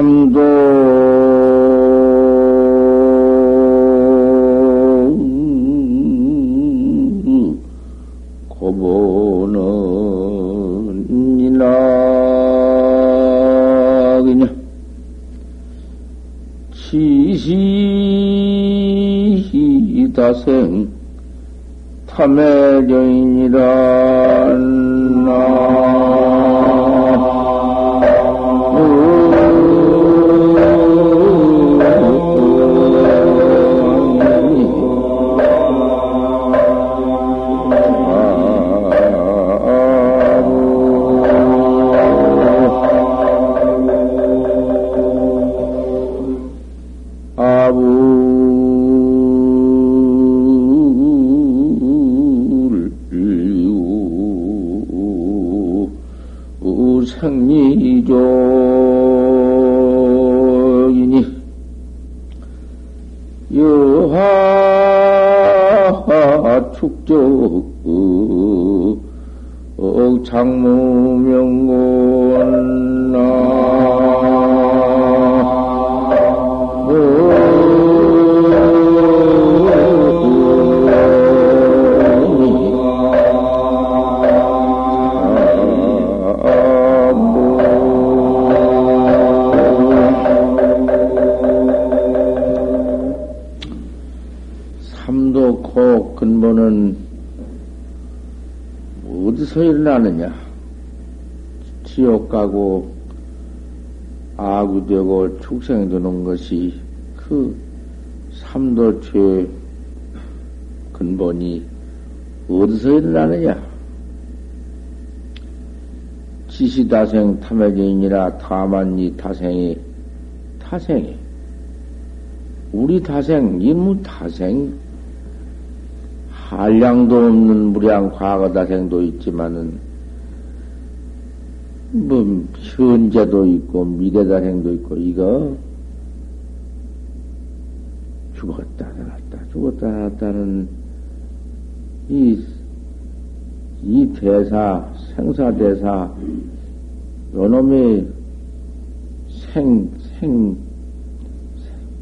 삼도 고보는 이나그냐 지시다생 탐해정이니라 생리족이니 여하 축적 장무명곤 삼도코 근본은 어디서 일어나느냐? 지옥 가고 아구 되고 축생되는 것이 그 삼도죄 근본이 어디서 일어나느냐? 지시다생 탐해진이라 타만니 타생이 타생이 우리 타생 인무 타생 한량도 없는 무량 과거 다생도 있지만은, 뭐, 현재도 있고, 미래 다생도 있고, 이거, 죽었다, 살았다, 죽었다, 살았다는, 이, 이 대사, 생사대사, 요놈이 생, 생,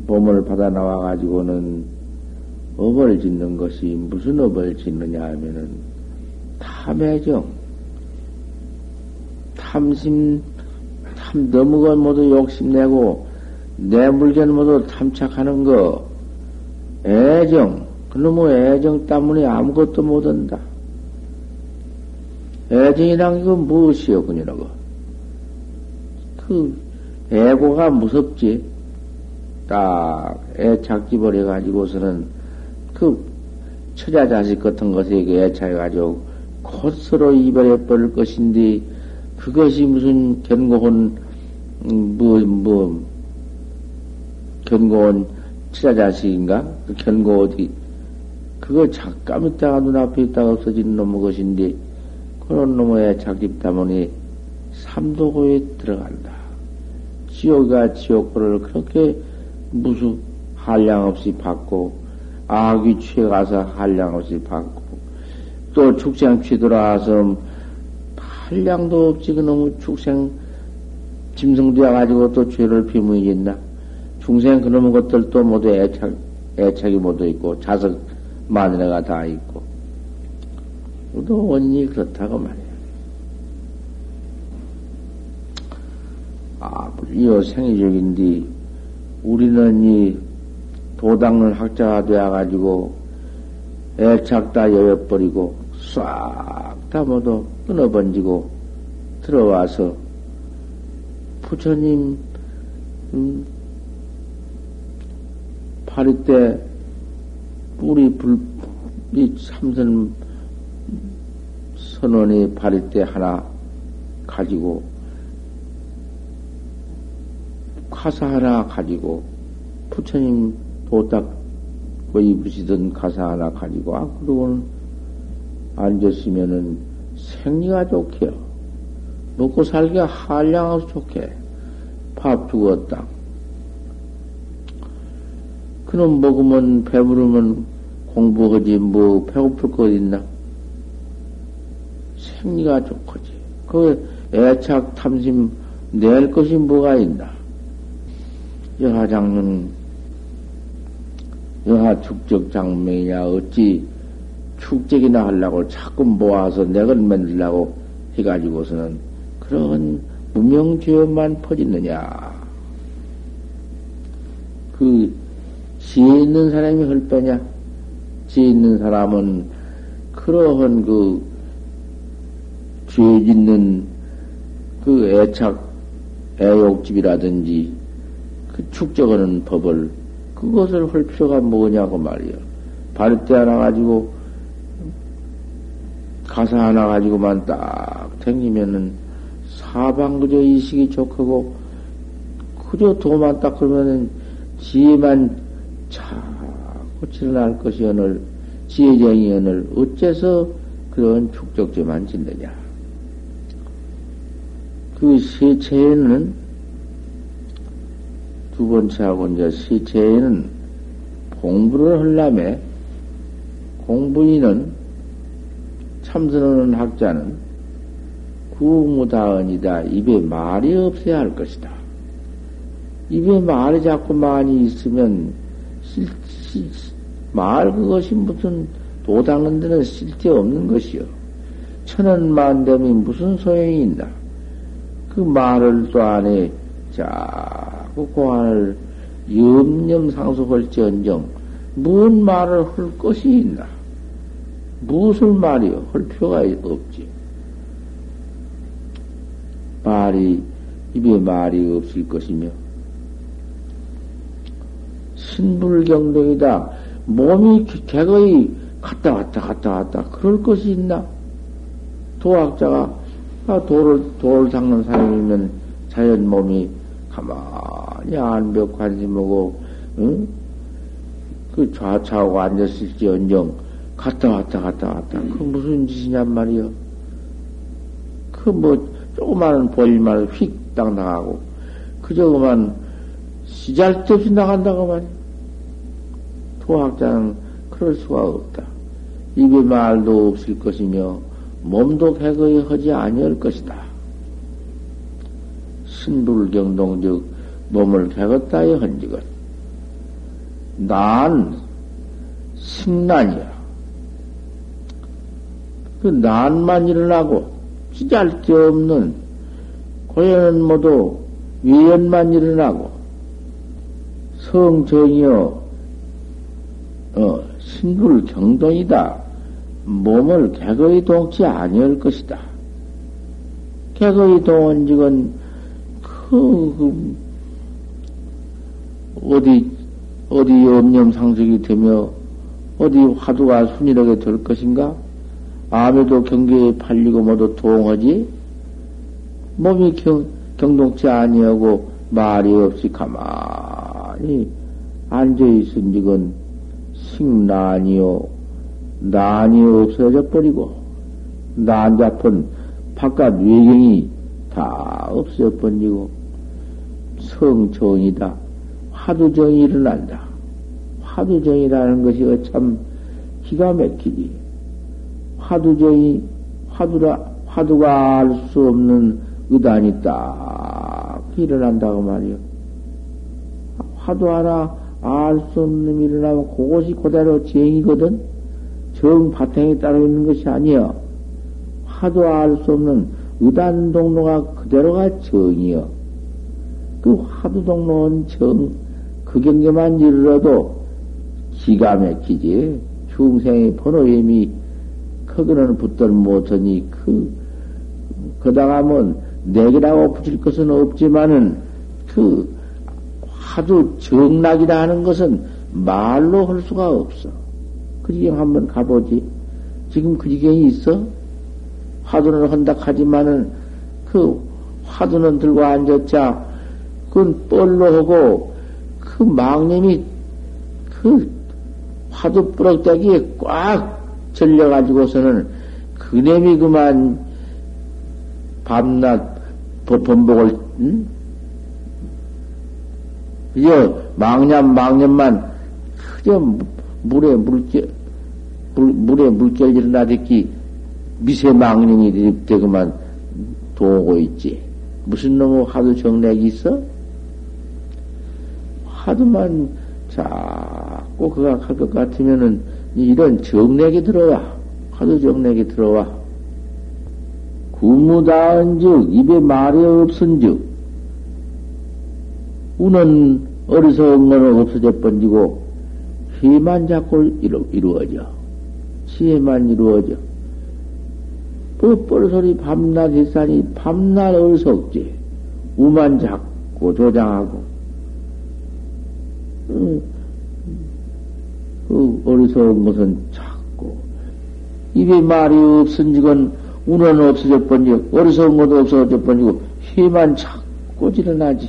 몸을 받아 나와가지고는, 업을 짓는 것이 무슨 업을 짓느냐 하면은 탐해정, 탐심, 탐 너무 건 모두 욕심내고 내 물건 모두 탐착하는 거, 애정, 그놈의 애정 때문에 아무것도 못한다. 애정이란 게 무엇이요, 그녀라고? 그 애고가 무섭지. 딱 애착집을 해가지고서는 그 처자 자식 같은 것에게 애착해가지고 곧서로 이별해 버릴 것인데 그것이 무슨 견고한 뭐뭐 음, 뭐, 견고한 처자 자식인가 그 견고 어디 그거 잠깐 있다가 눈앞에 있다가 없어진 놈의 것인데 그런 놈의 때문에 삼도고에 들어간다. 지옥과 지옥고를 그렇게 무수 한량 없이 받고 악이 취해 가서 한량 없이 받고, 또 축생 취 들어와서 한량도 없지, 그놈의 축생 짐승되어 가지고 또 죄를 비무이겠나? 중생 그놈의 것들도 모두 애착, 애착이 모두 있고, 자석 마누라가 다 있고, 또 원인이 그렇다고 말이야. 아, 이어 생이적인데, 우리는 이 도닦는 학자가 되어가지고 애착 다 여여버리고 싹 다 모두 끊어번지고 들어와서 부처님 음, 파리 때 뿌리 불이 삼선 선원이 파리 때 하나 가지고 가사 하나 가지고 부처님 도딱 뭐 입으시던 가사 하나 가지고 아 그러고는 앉았으면은 생리가 좋게요. 먹고 살기가 한량없이 좋게. 밥 죽었다. 그놈 먹으면 배부르면 공부하지 뭐 배고플 거 있나? 생리가 좋거지. 그 애착 탐심 낼 것이 뭐가 있나? 여하장군, 여하 축적 장명이냐, 어찌 축적이나 하려고 자꾸 모아서 내걸 만들려고 해가지고서는 그런 무명죄업만 퍼지느냐. 그, 지혜 있는 사람이 할 거냐? 지혜 있는 사람은 그러한 그, 죄 짓는 그 애착, 애욕집이라든지 그 축적하는 법을 그것을 할 필요가 뭐냐고 말이요. 발대 하나 가지고 가사 하나 가지고만 딱 댕기면은 사방 그저 이식이 좋고 그저 도만 딱 그러면은 지혜만 자꾸 치러날 것이 오늘 지혜정이 오늘 어째서 그런 축적죄만 짓느냐. 그 세체에는 두 번째하고 이제 세체에는 공부를 하려면 공부인은 참선하는 학자는 구무다언이다. 입에 말이 없어야 할 것이다. 입에 말이 자꾸 많이 있으면 실, 실, 말 그것이 무슨 도당는 데는 쓸데없는 것이요. 천원만dem이 무슨 소용이 있나. 그 말을 또 안에 자 꾸 고안을 염념 상속할지언정 무슨 말을 할 것이 있나? 무엇을 말이요? 할 필요가 없지. 말이, 입에 말이 없을 것이며, 신불경동이다. 몸이 개거의 갔다 왔다 갔다 왔다. 그럴 것이 있나? 도학자가 아, 돌을, 돌을 닦는 사람이면 자연 몸이 가만 히 안벽 관심하고, 응? 그 좌차하고 앉았을지언정 갔다 왔다 갔다 왔다. 그 무슨 짓이냔 말이여. 그 뭐, 조그마한 볼일만 휙 당당하고, 그저 그만 시잘데 없이 나간다고 말이야. 도학자는 그럴 수가 없다. 입에 말도 없을 것이며, 몸도 개거히 하지 아니할 것이다. 신불경동 즉 몸을 개었다에 헌직은 난 승난이야. 그 난만 일어나고 찌잘데 없는 고연은 모두 위연만 일어나고 성정이여 어, 신불 경동이다. 몸을 개거의 동치 아니할 것이다. 개거의 동원직은 그, 그 어디 어디 염념 상속이 되며 어디 화두가 순이하게 될 것인가? 암에도 경계에 팔리고 모두 동하지 몸이 경, 경동치 아니하고 말이 없이 가만히 앉아있은 지건 식난이요 난이 없어져 버리고 난잡은 바깥 외경이 다 없어 버리고 성정이다. 화두정이 일어난다. 화두정이라는 것이 참 기가 막히지. 화두정이 화두라 화두가 알 수 없는 의단이 딱 일어난다고 말이요. 화두 하나 알 수 없는 일어나면 그것이 그대로 정이거든. 정 바탕에 따로 있는 것이 아니여. 하도 알수 없는 의단 동로가 그대로가 정이여. 그 화두 동로는 정, 그 경계만 이르러도 기가 막히지. 중생의 번호임이 크거는 붙들 못하니 그, 그다가면 내게라고 붙일 것은 없지만은 그 화두 정락이라 하는 것은 말로 할 수가 없어. 그 지경 한번 가보지. 지금 그 지경이 있어? 화두는 한다 하지만은 그 화두는 들고 앉았자 그건 뻘로 하고 그 망념이 그 화두 뿌럭대기에 꽉 절려가지고서는 그놈이 그만 밤낮 범복을 응? 그저 망념 망념만 그저 물에 물결 물, 물에 물결 일어나듣기 미세 망령이 되고만 도고 있지. 무슨 놈의 하도 정맥이 있어? 하도만 자꾸 그가 할 것 같으면은 이런 정렉이 들어와. 하도 정렉이 들어와. 구무다한 즉, 입에 말이 없은 즉, 우는 어리석은 거는 없어져 번지고, 희만 자꾸 이루, 이루어져. 지혜만 이루어져. 뻔뻔 소리 밤낮 했사니 밤낮 어리석지. 우만 자꾸 조장하고. 그 어리석은 것은 자꾸. 입에 말이 없은지건 우는 없어져 번지고, 어리석은 것도 없어져 번지고, 희만 자꾸 일어나지.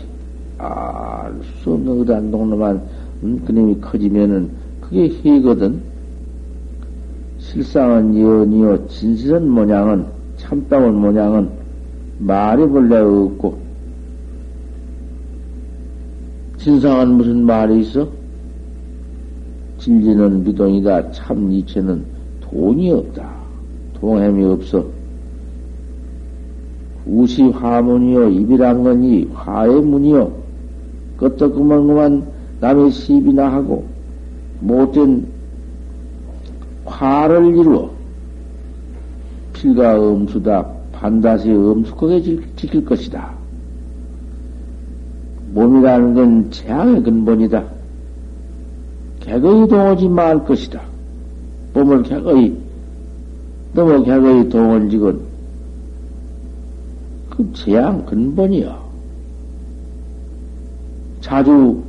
알 수 없는 의단 동로만 음, 그놈이 커지면은 그게 희거든. 실상은 이언이요, 진실은 모양은, 참다운 모양은 말이 본래 없고, 진상은 무슨 말이 있어? 진리는 미동이다. 참 이체는 돈이 없다. 동햄이 없어. 우시 화문이요. 입이란 건이 화의 문이요. 끄떡 그만 남의 시비나 하고 못된 화를 이루어 필과 음수다 반드시 음숙하게 지킬 것이다. 몸이라는 건 재앙의 근본이다. 개거이 동하지 말 것이다. 몸을 개거이 너무 개거이 동원지건 그 재앙 근본이야. 자주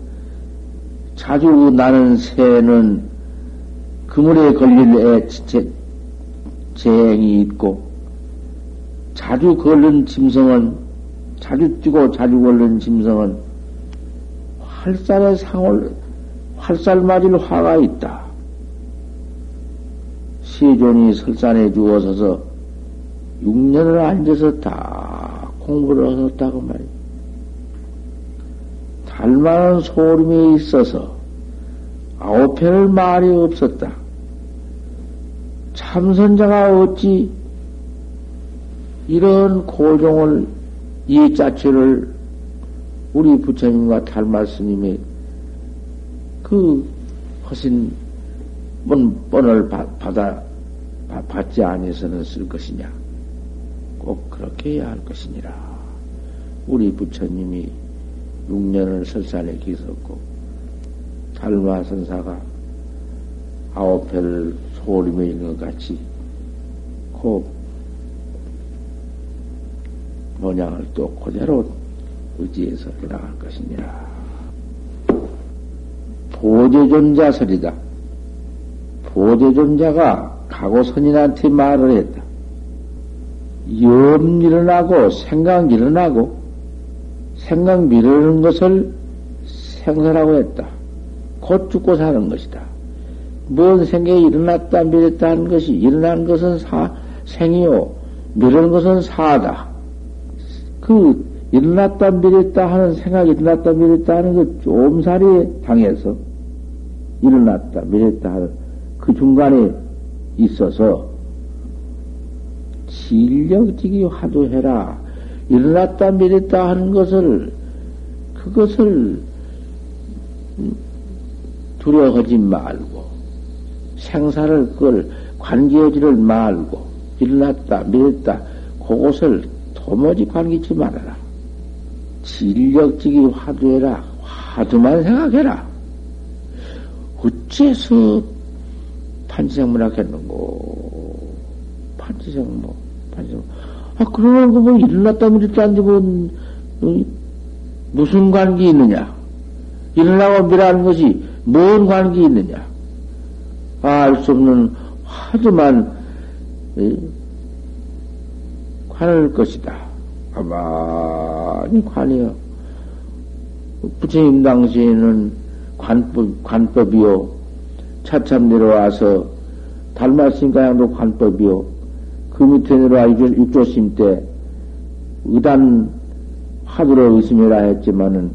자주 나는 새는 그물에 걸릴 애, 재, 재행이 있고, 자주 걸른 짐승은, 자주 뛰고 자주 걸른 짐승은, 활살에 상을, 활살 맞을 화가 있다. 시존이 설산에 주어서서 6년을 앉아서 다 공부를 하셨다고 말이야. 달만한 소름이 있어서 아홉 편을 말이 없었다. 참선자가 어찌 이런 고종을, 이 자체를 우리 부처님과 닮았 스님의 그 허신 뻔을 받아, 받지 아니해서는 쓸 것이냐. 꼭 그렇게 해야 할 것이니라. 우리 부처님이 6년을 설산에 계셨고, 달마 선사가 아홉 회를 소림에 있는 것 같이, 그 모양을 또 그대로 의지해서 해나갈 것이니라. 보제존자설이다. 보제존자가 가고선인한테 말을 했다. 염 일어나고 생각 일어나고 생각 미루는 것을 생사라고 했다. 곧 죽고 사는 것이다. 뭔 생각이 일어났다 미랬다 하는 것이 일어난 것은 사, 생이요. 미루는 것은 사다. 그 일어났다 미랬다 하는 생각이 일어났다 미랬다 하는 그 좀살이 당해서 일어났다 미랬다 하는 그 중간에 있어서 진력지기 화두해라. 일어났다 미랬다 하는 것을 그것을 두려워하지 말고 생사를 그걸 관계하지를 말고 일어났다 미랬다 그것을 도무지 관계치 말아라. 진력지기 화두해라. 화두만 생각해라. 어째서 판치생문학 했는고? 판치생모, 판치생모. 아, 그러는 거뭐 일어났다 미랬다 한데 뭐, 무슨 관계 있느냐? 일어나고 미라는 것이 뭔 관계 있느냐? 알수 없는 화두만 관할 것이다. 가만히 관이요. 부처님 당시에는 관법, 관법이요. 차참 내려와서 달마신가양도 관법이요. 그 밑에 내려와 육조심 때 의단 화두로 의심해라 했지만은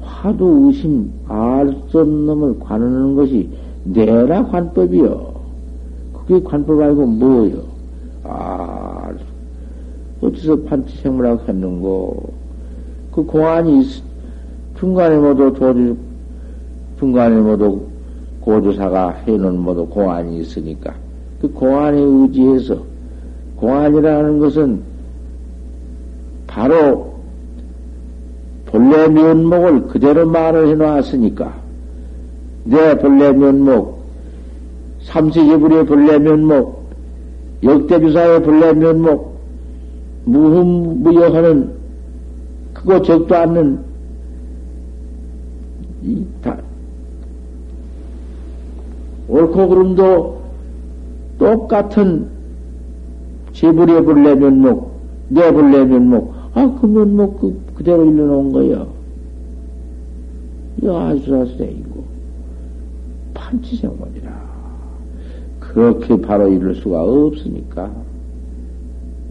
화두 의심 알 수 없는 놈을 관하는 것이 내라 관법이요. 그게 관법 아니고 뭐요? 아, 어디서 판치생물하고 했는고? 그 공안이 중간에 모두 조리 중간에 모두 고조사가 해놓은 모두 공안이 있으니까 그 공안에 의지해서 공안이라는 것은 바로 본래 면목을 그대로 말을 해놓았으니까 내 본래 면목 삼세제불의 본래 면목 역대주사의 본래 면목 무흠무여하는 그거 적도 않는 이, 다, 옳고 그름도 똑같은 제불의 본래 면목, 내 본래 면목, 아, 그 면목 그, 그대로 일러놓은 거야. 아수라스이고 판치생원이라. 그렇게 바로 이룰 수가 없으니까,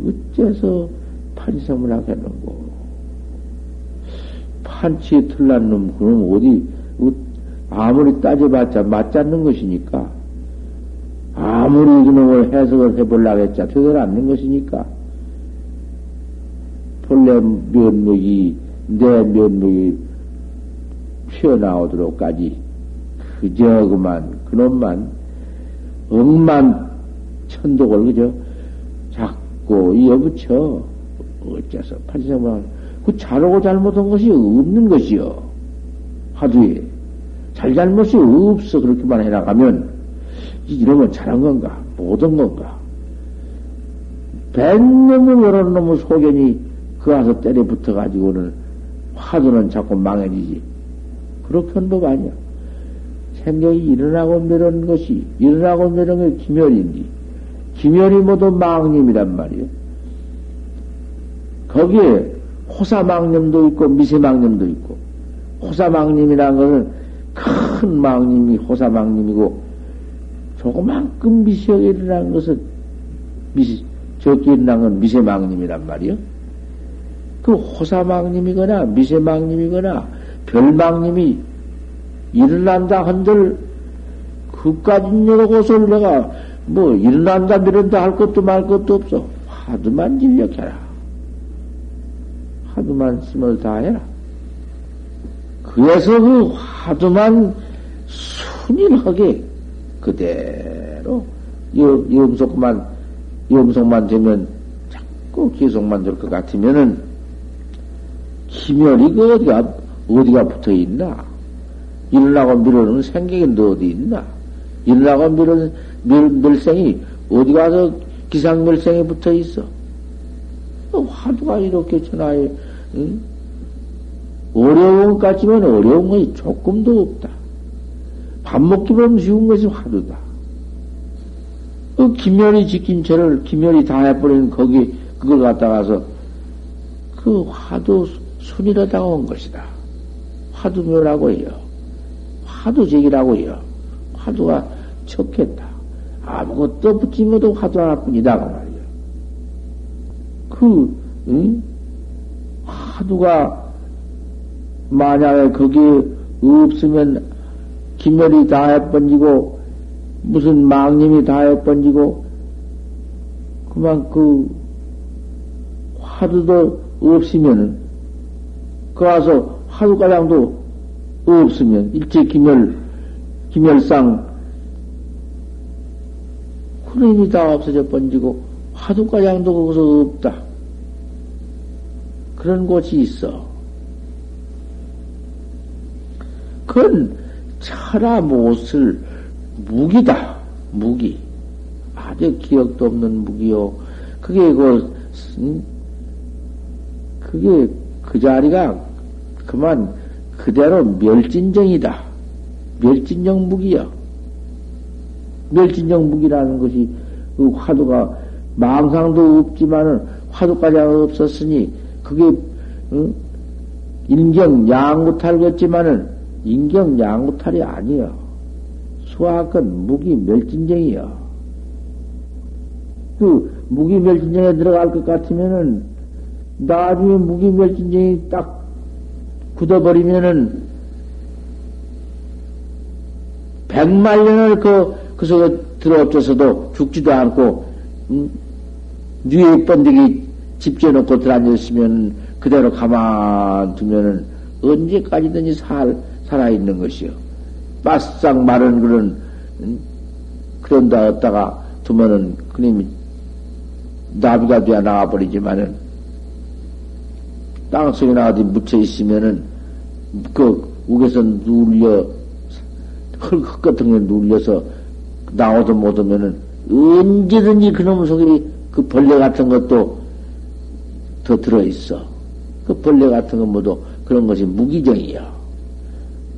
어째서 판치생을 하겠는고. 판치에 틀난 놈, 그럼 어디, 아무리 따져봤자 맞지 않는 것이니까, 아무리 이놈을 해석을 해보려고 했자 되들 않는 것이니까, 본래 면목이, 내 면목이 튀어나오도록까지, 그저 그만, 그놈만, 억만 천독을 그저 자꾸 이어붙여. 어째서 판치생만 그 잘하고 잘못한 것이 없는 것이요. 하두에. 잘잘못이 없어. 그렇게만 해나가면, 이러면 잘한 건가? 못한 건가? 백놈의 여러 놈의 소견이 그 와서 때려 붙어가지고는 화두는 자꾸 망해지지. 그렇게 한 법 아니야. 생명이 일어나고 미는 것이, 일어나고 미는 게 기멸인지. 기멸이 모두 망님이란 말이요. 거기에 호사망념도 있고 미세망념도 있고 호사망념이라는 것은 큰 망님이 호사망님이고 조그만큼 미세하게 일어난 것은 미세, 적게 일어난 건 미세망님이란 말이요. 그 호사망님이거나 미세망님이거나 별망님이 일어난다 한들 그까지 여러 곳을 내가 뭐 일어난다 미련다 할 것도 말 것도 없어. 화두만 진력해라. 화두만 힘을 다해라. 그래서 그 화두만 순일하게 그대로 염속만 염속만 되면 자꾸 계속만 될 것 같으면은 기멸이 그 어디가 어디가 붙어 있나? 일어나고 밀어는 생각이 어디 있나? 일어나고 밀어는 밀, 밀생이 어디 가서 기상멸생에 붙어 있어? 화두가 이렇게 전화에, 응? 어려운 것 같지만 어려운 것이 조금도 없다. 밥 먹기보다 쉬운 것이 화두다. 그 김열이 지킨 죄를 김열이 다 해버린 거기, 그걸 갖다가서 그 화두 순이로 다온 것이다. 화두묘라고 해요. 화두적이라고 해요. 화두가 척했다. 아무것도 붙인 것도 화두 하나뿐이다. 그 말이야. 그, 응? 하두가 만약에 거기에 없으면 기멸이 다 해번지고 무슨 망님이 다 해번지고 그만 그 화두도 없으면은 그 와서 화두가량도 없으면 일제 기멸 기멸상 그림이 다 없어져 번지고 화두가량도 거기서 없다. 그런 곳이 있어. 그건 철아 못을 무기다. 무기. 아주 기억도 없는 무기요. 그게 그, 음, 그게 그 자리가 그만 그대로 멸진정이다. 멸진정 무기야. 멸진정 무기라는 것이 그 화두가 망상도 없지만은 화두까지 없었으니 그게 응? 인경 양구탈 같지만은 인경 양구탈이 아니여. 수학은 무기 멸진쟁이여. 그 무기 멸진쟁에 들어갈 것 같으면은 나중에 무기 멸진쟁이 딱 굳어버리면은 백만 년을 그, 그 속에 들어엎져서도 죽지도 않고, 음, 뉘에 번데기 집져놓고 들어앉았으면 그대로 가만 두면은 언제까지든지 살, 살아있는 것이요. 바싹 마른 그런, 그런 다 얻다가 두면은 그님이 나비가 되어 나와버리지만은 땅속에 나가지 묻혀 있으면은 그 우에서 눌려 흙 같은 게 눌려서 나오도 못하면은 언제든지 그놈 속에 그 벌레 같은 것도 더 들어있어. 그 벌레 같은 거 모두 그런 것이 무기정이야.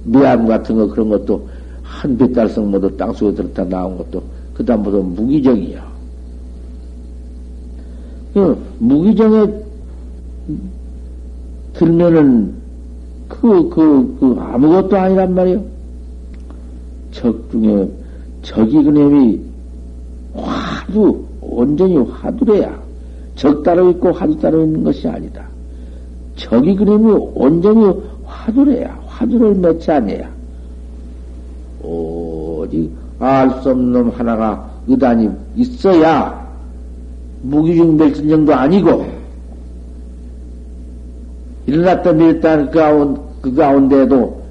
미암 같은 거 그런 것도 한 뱃달성 모두 땅속에 들었다 나온 것도 그 다음부터 무기정이야. 그 무기정에 들면은 그, 그, 그 아무것도 아니란 말이요. 적 중에 적이 그놈이 화두, 온전히 화두래야. 적 따로 있고 화두 따로 있는 것이 아니다. 적이 그놈이 온전히 화두래야. 화두를 맺지 않아야. 오직 알 수 없는 놈 하나가 의단이 있어야 무기중 멸진정도 아니고 일어났다 밀었다 그, 가운, 그 가운데에도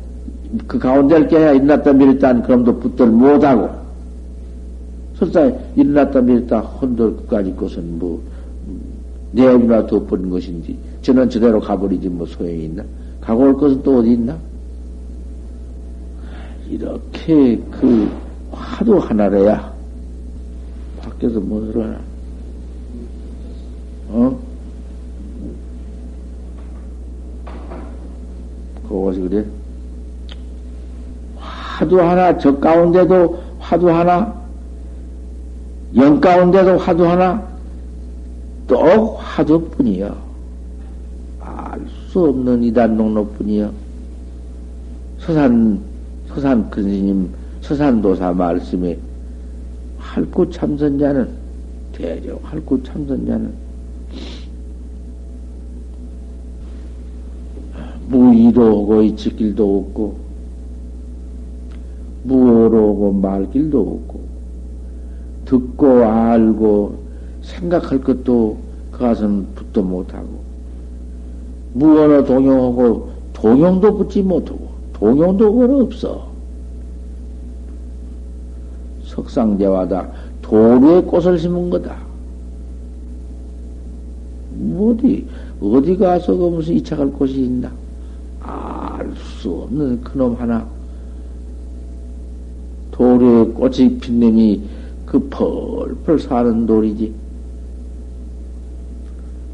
그 가운데를 깨야 일어났다 밀었다 그럼도 붙들 못하고 설사 일어났다 밀었다 혼돌 끝까지 것은 뭐 내업이나 덮은 것인지 저는 저대로 가버리지 뭐 소용이 있나? 가고 올 것은 또 어디 있나? 이렇게 그 화도 하나래야. 밖에서 뭐 들어나? 어? 그것이 그래? 화두 하나, 저 가운데도 화두 하나, 영 가운데도 화두 하나, 또 화두뿐이여. 알 수 없는 이단 농로뿐이여. 서산, 서산 큰스님, 서산도사 말씀에 할구 참선자는, 대적 할구 참선자는 무의로 오고 이칠 길도 없고, 무어로 오고 말 길도 없고, 듣고 알고 생각할 것도 그것은 붙도 못하고, 무언어 동용하고 동용도 붙지 못하고, 동용도 그건 없어. 석상대화다. 도루에 꽃을 심은 거다. 어디, 어디 가서 그 무슨 이착할 곳이 있나? 알 수 없는 그놈 하나. 돌에 꽃이 핀 놈이 그 펄펄 사는 돌이지.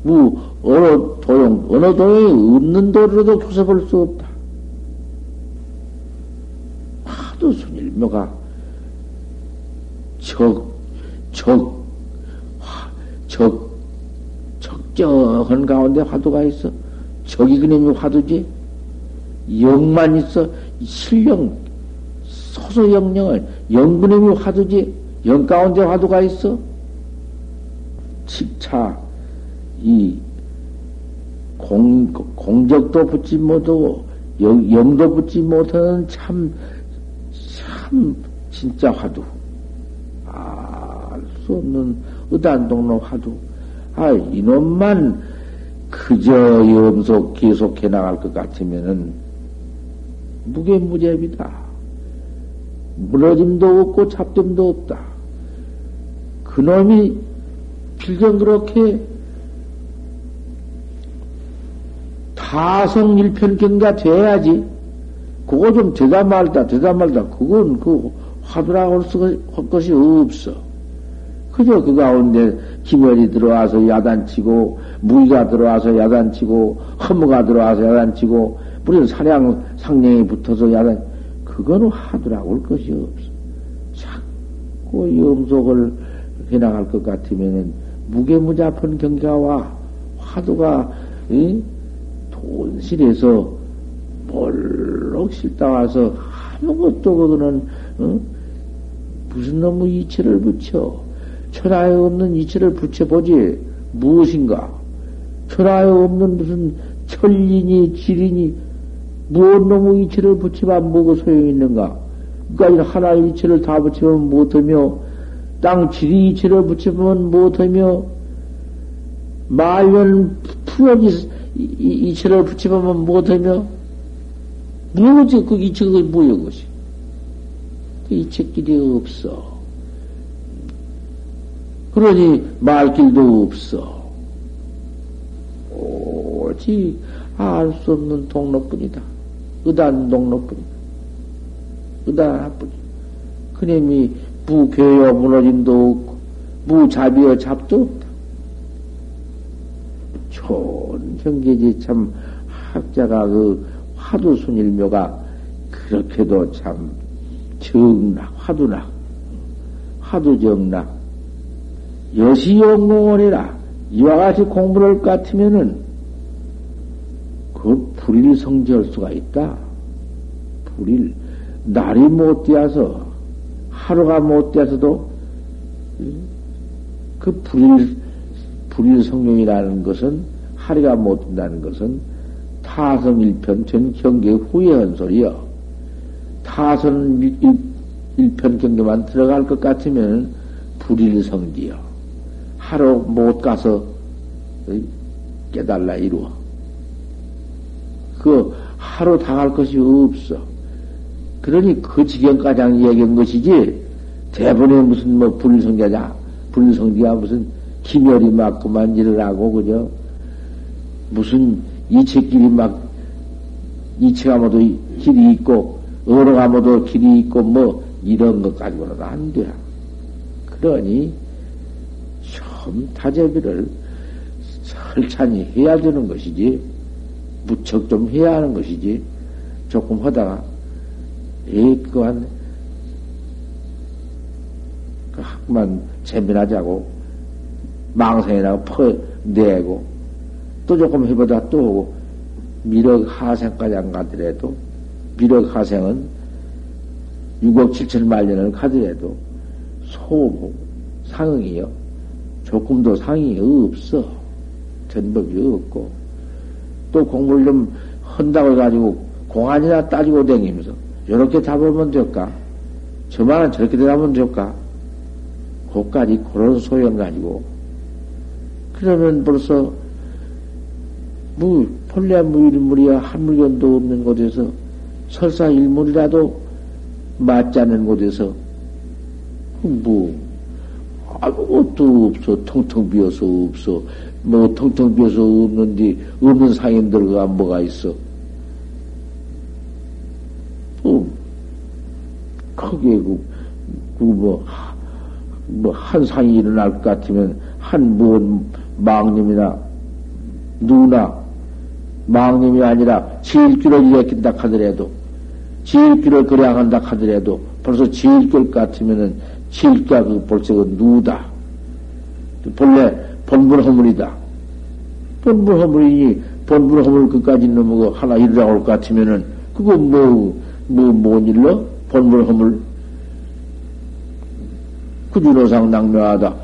무, 어느 도용, 어느 도용이 없는 돌로도 조사볼 수 없다. 하도 순일묘가 적, 적, 적, 적정한 가운데 화두가 있어. 적이 그놈이 화두지. 영만 있어 실령 소소영령을 영근음이 화두지 영 가운데 화두가 있어 칩차 이 공, 공적도 붙지 못하고 영, 영도 붙지 못하는 참, 참, 진짜 화두. 알 수 없는 의단동로 화두. 아, 이놈만 그저 염속 계속해 나갈 것 같으면은 무게무제입니다. 무너짐도 없고 잡됨도 없다. 그놈이 필경 그렇게 타성 일편경가 돼야지. 그거 좀 되다 말다, 되다 말다. 그건 그 화두라고 할 것이 없어. 그저 그 가운데 기멸이 들어와서 야단치고, 무의가 들어와서 야단치고, 허무가 들어와서 야단치고, 무슨 사량, 상령이 붙어서 야단, 그거는 하더라고 할 것이 없어. 자꾸 염속을 해나갈 것 같으면은 무게무잡한 경가와 화두가, 이? 돈실에서 볼록 실다 와서 아무것도 그거는, 어? 무슨 놈의 이치를 붙여. 천하에 없는 이치를 붙여보지. 무엇인가? 천하에 없는 무슨 천리니, 지리니, 무엇 놈의 이치를 붙이면 뭐가 소용이 있는가? 그러니까 하나의 이치를 다 붙이면 못하며, 땅 지리 이치를 붙이면 못하며, 말년 푸어지 이치를 붙이면 못하며, 무엇이 그 이치가 뭐여, 그것이? 그 이책길이 없어. 그러니 말길도 없어. 오직 알 수 없는 동로뿐이다. 의단 동로뿐이다. 의단 하나뿐이다. 그님이 무괴여 무너짐도 없고, 무잡이여 잡도 없다. 좋은 경계지 참 학자가 그 화두순일묘가 그렇게도 참 정락, 화두락, 화두정락, 여시용공원이라 이와 같이 공부를 할 것 같으면은 그 불일 성지할 수가 있다. 불일, 날이 못 되어서, 하루가 못 되어서도 그 불일, 불일 성령이라는 것은 하루가 못 된다는 것은 타성 일편 전 경계 후에 한 소리요. 일, 일편 경계만 들어갈 것 같으면 불일 성지요. 하루 못 가서 깨달라 이루어. 그 하루 당할 것이 없어. 그러니 그 지경까지 얘기한 것이지 대본에 무슨 뭐 불성자냐 불성지가 무슨 기멸이 맞고만 일을 하고 그죠 무슨 이체끼리 막 이체가 모두 길이 있고 어로가 모두 길이 있고 뭐 이런 것 가지고는 안 돼. 그러니 좀 타제비를 설찬히 해야 되는 것이지 무척 좀 해야 하는 것이지 조금 하다가 에이 그한 그 학만 재미나자고 망상이라고 퍼내고 또 조금 해보다 또 오고 미륵 하생까지 안 가더라도 미륵 하생은 6억 7천 만 년을 가더라도 소부 상응이요 조금도 상이 없어 전법이 없고 또 공부를 좀 한다고 해가지고 공안이나 따지고 다니면서 이렇게 답하면 될까? 저만은 저렇게 대답하면 될까? 그까지 그런 소용 가지고. 그러면 벌써 뭐 본래 무일물이야 한 물건도 없는 곳에서 설사 일물이라도 맞지 않는 곳에서 뭐 아무것도 없어 텅텅 비어서 없어. 뭐 텅텅 비어서 없는데 없는 상인들과 뭐가 있어? 뭐 크게 그, 그 뭐, 뭐, 한 상이 일어날 것 같으면, 한 무언 망님이나, 누나, 망님이 아니라, 지일길을 일으킨다 하더라도, 지일길을 그래한다 하더라도, 벌써 지일길 같으면은, 지일가 그 벌써 그 누다. 본래 본분 허물이다. 본분 허물이니, 본분 허물 그까지 넘어가 하나 일어나올 것 같으면은, 그거 뭐, 뭐, 뭔 일러? 본분 허물. 구주로상 낭묘하다.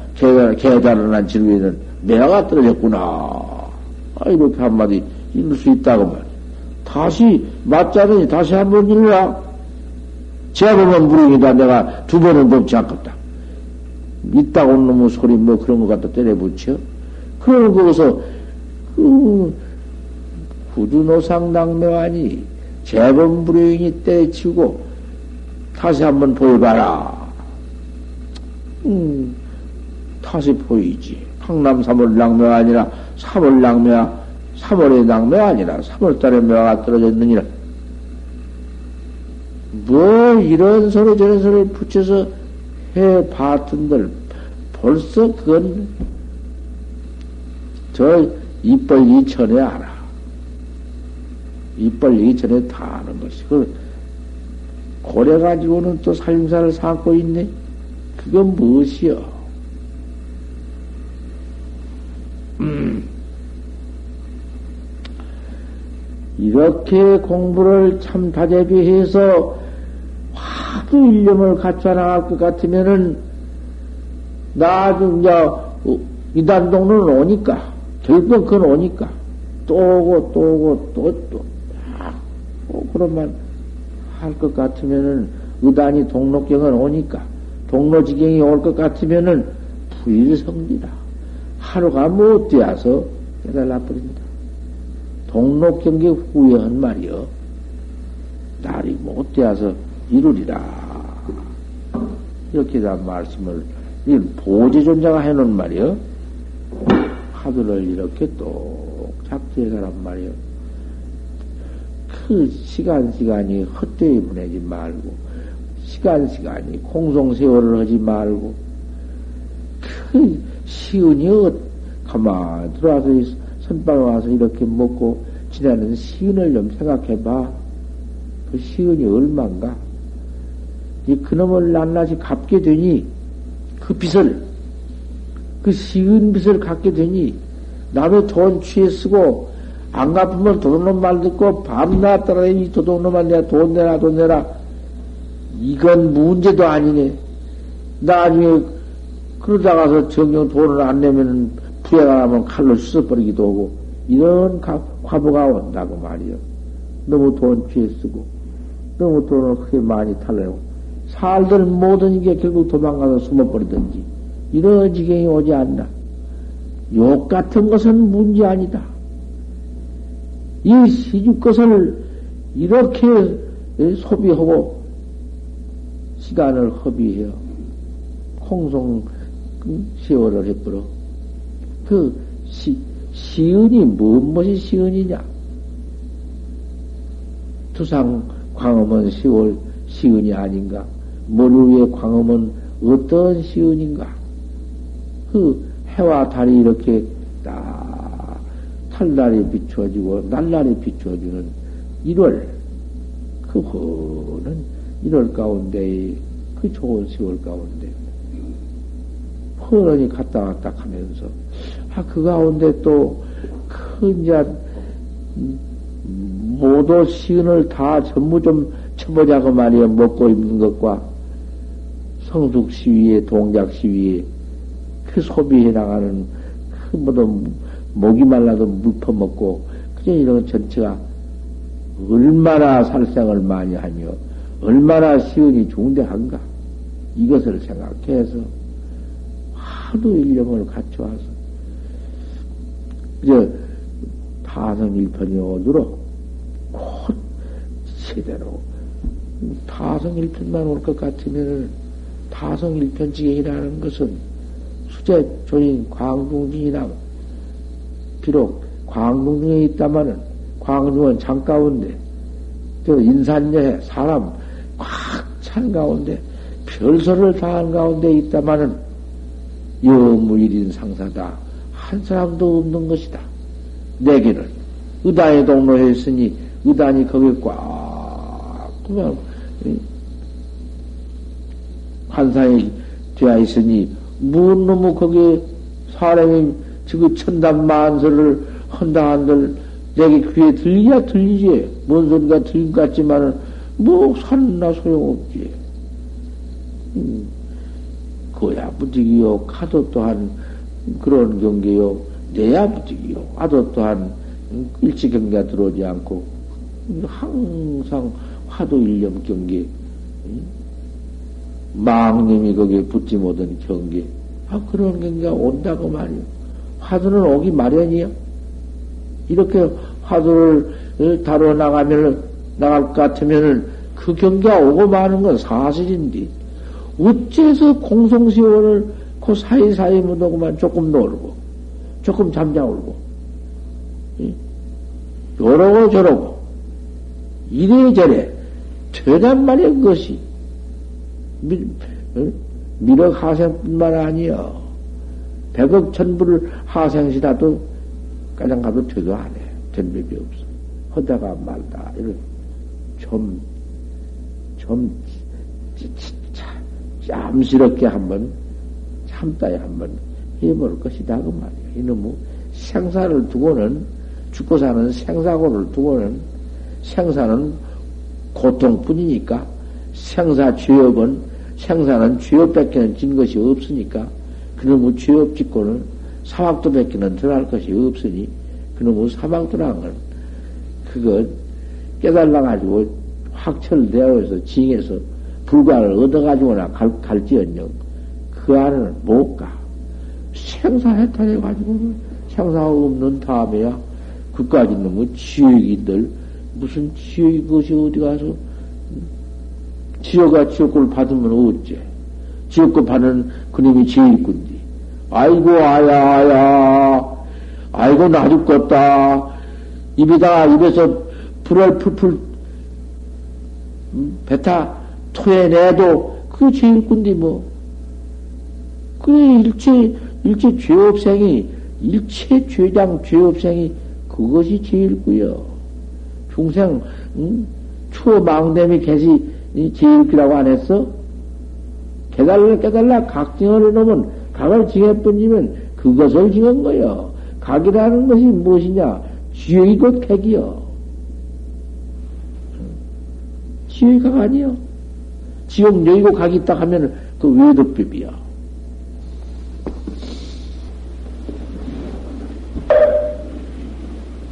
개달은한 지루에는 매화가 떨어졌구나. 아, 이렇게 한마디 읽을 수 있다고 말. 다시, 맞자더니 다시 한 번 읽으라. 제보면 무릉이다. 내가 두 번은 돕지 않겠다. 있다고 놈의 소리 뭐 그런 것 갖다 때려 붙여. 그러면 거기서, 그, 구주노상 낭묘하니, 재범 불효인이 때치고 다시 한번 보여봐라. 음, 다시 보이지. 황남 3월 낭묘 아니라 3월 낭묘야. 3월의 낭묘 아니라 3월달에 묘가 떨어졌느니라. 뭐 이런 소리 저런 소리 붙여서 해 봤던들 벌써 그건 저 입벌 이천에 알아. 입 벌리기 전에 다 아는 것이. 그, 고래 가지고는 또 살림살을 삼고 있네? 그건 무엇이여? 음. 이렇게 공부를 참 다재비해서 화두 일념을 갖춰 나갈 것 같으면은 나중 이제 이단동로는 오니까 결국 그건 오니까 또 오고 또 오고 또 또. 뭐 그런 말 할 것 같으면은 의단이 동록경은 오니까 동로지경이 올 것 같으면은 불성지라 하루가 못 되어서 깨달아 버린다. 동록경계 후에 한 말이요. 날이 못 되어서 이루리라. 이렇게 다 말씀을, 이 보지존자가 해놓은 말이요. 화두를 이렇게 똑 작두해가란 말이요. 그 시간, 시간이 헛되이 보내지 말고, 시간, 시간이 공송세월을 하지 말고, 그 시은이 가만 들어와서 선방에 와서 이렇게 먹고 지내는 시은을 좀 생각해봐. 그 시은이 얼만가? 이 그놈을 낱낱이 갚게 되니 그 빚을 그 시은 빚을 갚게 되니 남의 돈 취해 쓰고 안 갚으면 도둑놈 말 듣고 밤낮 따라 이 도둑놈아 내가 돈 내라 돈 내라 이건 문제도 아니네. 나중에 그러다가서 정녕 돈을 안 내면은 부해가 나면 칼로 씻어버리기도 하고 이런 과부가 온다고 말이요. 너무 돈 취해 쓰고 너무 돈을 크게 많이 탈려고 살들 모든 게 결국 도망가서 숨어버리든지 이런 지경이 오지 않나. 욕 같은 것은 문제 아니다. 이 시주 것을 이렇게 소비하고 시간을 허비해요. 홍송 세월을 해버려. 그 시, 시은이 무엇이 시은이냐? 투상 광음은 시월 시은이 아닌가? 위에 광음은 어떤 시은인가? 그 해와 달이 이렇게 딱 탈날이 비추어지고 날날이 비추어주는 1월 그 허는 1월 가운데 그 좋은 세월 가운데. 허런이 갔다 왔다 하면서. 아 그 가운데 또큰 이제 모두 시은을 다 전부 좀 쳐보자고 말이야 먹고 입는 것과 성숙 시위에 동작 시위에 그 소비해 나가는 그 모두 목이 말라도 물 퍼먹고 그냥 이런 전체가 얼마나 살생을 많이 하며 얼마나 시은이 중대한가? 이것을 생각해서 하도 일념을 갖춰와서 이제 타성일편이 오도록 곧 제대로 타성일편만 올 것 같으면 타성일편지경이라는 것은 수제 조인 광둥진이랑 비록 광둥중에 있다마는 광중은 장 가운데 또 인산여해 사람 꽉찬 가운데 별소를 다 한 가운데 있다마는 여무일인 상사다 한 사람도 없는 것이다. 내게는 의단에 동로했으니 의단이 거기에 꽉 그만 환상이 되어 있으니 무슨 놈의 거기에 사람이 지금 천단 만설을 한다 한들 내게 귀에 들리야 들리지 뭔 소리가 들린 것 같지만은 뭐 산나 소용없지. 음, 그야 부득이요. 카도 또한 그런 경계요. 내야 부득이요. 아도 또한 일치 경계가 들어오지 않고 항상 화도 일념 경계. 망념이 거기에 붙지 못한 경계. 아 그런 경계가 온다고 말이요. 화두는 오기 마련이요. 이렇게 화두를 다뤄 나가면 나갈 것 같으면은 그 경계가 오고 마는 건 사실인데 어째서 공성시원을 그 사이사이 묻어고만 조금 놀고 조금 잠자울고 요러고 저러고 이래저래 되단 말이야 그것이 미, 미륵 하생뿐만 아니여 백억 천부를 하생시라도 가장 가도 되도 안 해. 된 법이 없어. 하다가 말다. 이런 좀, 좀, 잠시럽게 한번 참다에 한번 해볼 것이다. 그 말이야. 이놈의 생사를 두고는, 죽고 사는 생사고를 두고는, 생사는 고통뿐이니까, 생사 죄업은, 생사는 죄업밖에는 진 것이 없으니까, 그놈의 죄업 짓고는 사막도 밖에는 들어갈 것이 없으니, 그놈의 사막도라는 건, 그거 깨달아가지고 확철되어 서 징해서 불과를 얻어가지고나 갈, 갈지언정 그 안에는 못 가. 생사해탈해가지고는 생사 없는 다음에야 그까지 놈의 지옥인들 무슨 지옥이 것이 어디 가서 지옥과 지옥을 받으면 어째? 지옥급하는 그놈이 제일꾼디. 아이고, 아야, 아야. 아이고, 나 죽겠다. 입에다가, 입에서 불을 풀풀, 뱉아 토해내도 그 제일꾼디 뭐. 그래, 일체, 일체 죄업생이, 일체 죄장 죄업생이 그것이 제일구요. 중생, 응? 추망됨이 개시 제일기라고 안 했어? 깨달라, 깨달라, 각징을 해놓으면, 각을 징해뿐이면 그것을 징한 거요. 각이라는 것이 무엇이냐? 지옥이 곧 객이요. 각 아니요. 지옥 여의고 각이 있다 하면 그 외도법이야.